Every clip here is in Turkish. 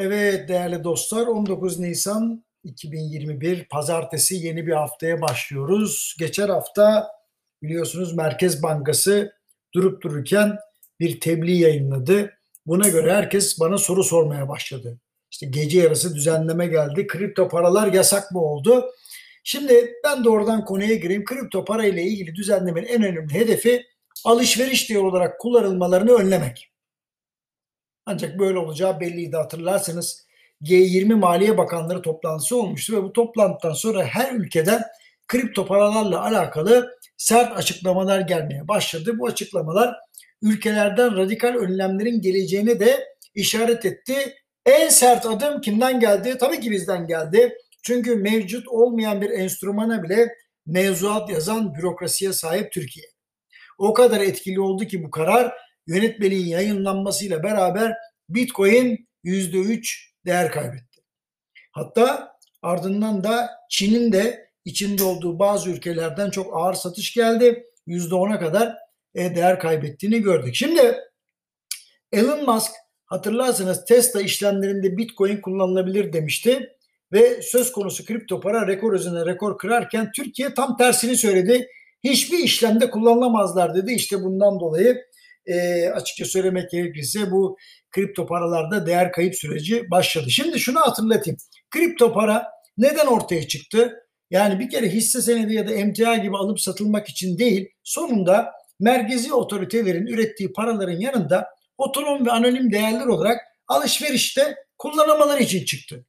Evet değerli dostlar 19 Nisan 2021 pazartesi yeni bir haftaya başlıyoruz. Geçen hafta biliyorsunuz Merkez Bankası durup dururken bir tebliğ yayınladı. Buna göre herkes bana soru sormaya başladı. İşte gece yarısı düzenleme geldi. Kripto paralar yasak mı oldu? Şimdi ben de oradan konuya gireyim. Kripto para ile ilgili düzenlemenin en önemli hedefi alışveriş diye olarak kullanılmalarını önlemek. Ancak böyle olacağı belliydi hatırlarsanız G20 Maliye Bakanları toplantısı olmuştu ve bu toplantıdan sonra her ülkeden kripto paralarla alakalı sert açıklamalar gelmeye başladı. Bu açıklamalar ülkelerden radikal önlemlerin geleceğine de işaret etti. En sert adım kimden geldi? Tabii ki bizden geldi. Çünkü mevcut olmayan bir enstrümana bile mevzuat yazan bürokrasiye sahip Türkiye. O kadar etkili oldu ki bu karar yönetmeliğin yayınlanmasıyla beraber Bitcoin %3 değer kaybetti. Hatta ardından da Çin'in de içinde olduğu bazı ülkelerden çok ağır satış geldi. %10'a kadar e, değer kaybettiğini gördük. Şimdi Elon Musk hatırlarsanız Tesla işlemlerinde Bitcoin kullanılabilir demişti ve söz konusu kripto para rekor üzerine rekor kırarken Türkiye tam tersini söyledi. Hiçbir işlemde kullanılamazlar dedi. İşte bundan dolayı e, açıkça söylemek gerekirse bu kripto paralarda değer kayıp süreci başladı. Şimdi şunu hatırlatayım. Kripto para neden ortaya çıktı? Yani bir kere hisse senedi ya da emtia gibi alıp satılmak için değil, sonunda merkezi otoritelerin ürettiği paraların yanında otonom ve anonim değerler olarak alışverişte kullanılmaları için çıktı.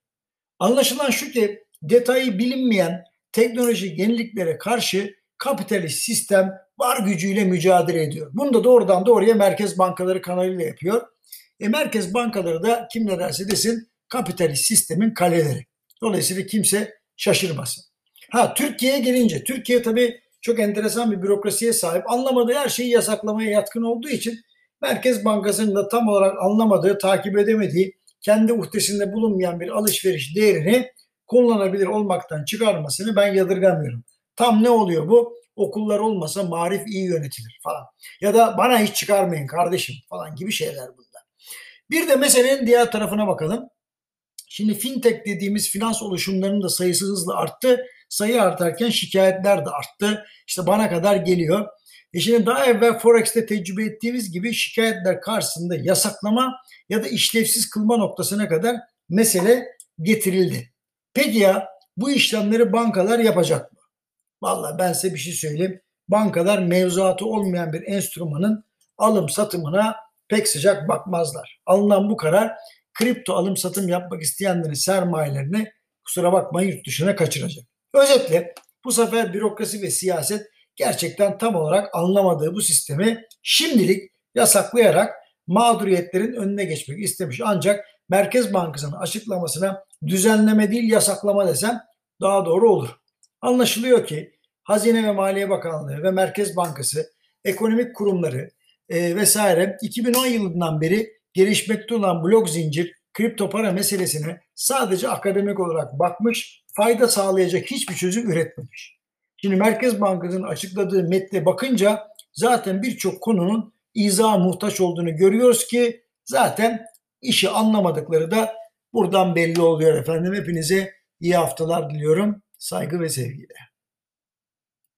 Anlaşılan şu ki detayı bilinmeyen teknoloji yeniliklere karşı kapitalist sistem var gücüyle mücadele ediyor. Bunu da doğrudan doğruya merkez bankaları kanalıyla yapıyor. E merkez bankaları da kim ne derse desin kapitalist sistemin kaleleri. Dolayısıyla kimse şaşırmasın. Ha Türkiye'ye gelince Türkiye tabii çok enteresan bir bürokrasiye sahip. Anlamadığı her şeyi yasaklamaya yatkın olduğu için Merkez Bankası'nın da tam olarak anlamadığı, takip edemediği, kendi uhdesinde bulunmayan bir alışveriş değerini kullanabilir olmaktan çıkarmasını ben yadırgamıyorum. Tam ne oluyor bu? Okullar olmasa marif iyi yönetilir falan. Ya da bana hiç çıkarmayın kardeşim falan gibi şeyler bunlar. Bir de meselenin diğer tarafına bakalım. Şimdi fintech dediğimiz finans oluşumlarının da sayısı hızla arttı. Sayı artarken şikayetler de arttı. İşte bana kadar geliyor. E şimdi daha evvel Forex'te tecrübe ettiğimiz gibi şikayetler karşısında yasaklama ya da işlevsiz kılma noktasına kadar mesele getirildi. Peki ya bu işlemleri bankalar yapacak mı? Vallahi ben size bir şey söyleyeyim. Bankalar mevzuatı olmayan bir enstrümanın alım satımına pek sıcak bakmazlar. Alınan bu karar kripto alım satım yapmak isteyenlerin sermayelerini kusura bakmayın yurt dışına kaçıracak. Özetle bu sefer bürokrasi ve siyaset gerçekten tam olarak anlamadığı bu sistemi şimdilik yasaklayarak mağduriyetlerin önüne geçmek istemiş. Ancak Merkez Bankası'nın açıklamasına düzenleme değil yasaklama desem daha doğru olur. Anlaşılıyor ki Hazine ve Maliye Bakanlığı ve Merkez Bankası ekonomik kurumları e, vesaire 2010 yılından beri gelişmekte olan blok zincir kripto para meselesine sadece akademik olarak bakmış, fayda sağlayacak hiçbir çözüm üretmemiş. Şimdi Merkez Bankası'nın açıkladığı metne bakınca zaten birçok konunun izaha muhtaç olduğunu görüyoruz ki zaten işi anlamadıkları da buradan belli oluyor efendim. Hepinize iyi haftalar diliyorum. Saygı ve sevgiyle.